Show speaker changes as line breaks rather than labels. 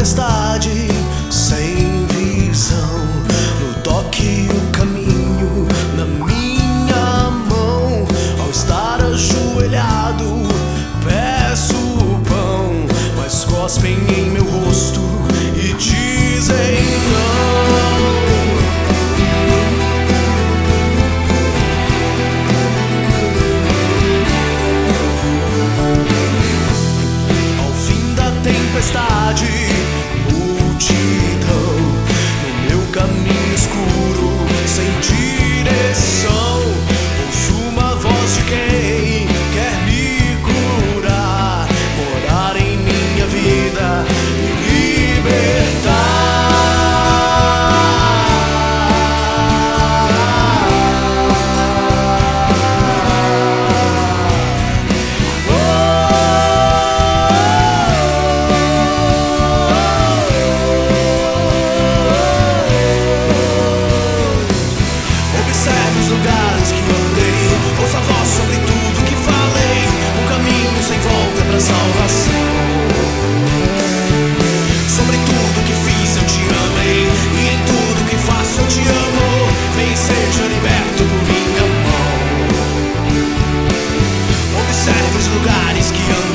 tempestade sem visão. No toque, o caminho na minha mão. Ao estar ajoelhado, peço o pão, mas cospem em meu rosto e dizem não. tempestade. Lugares que andei.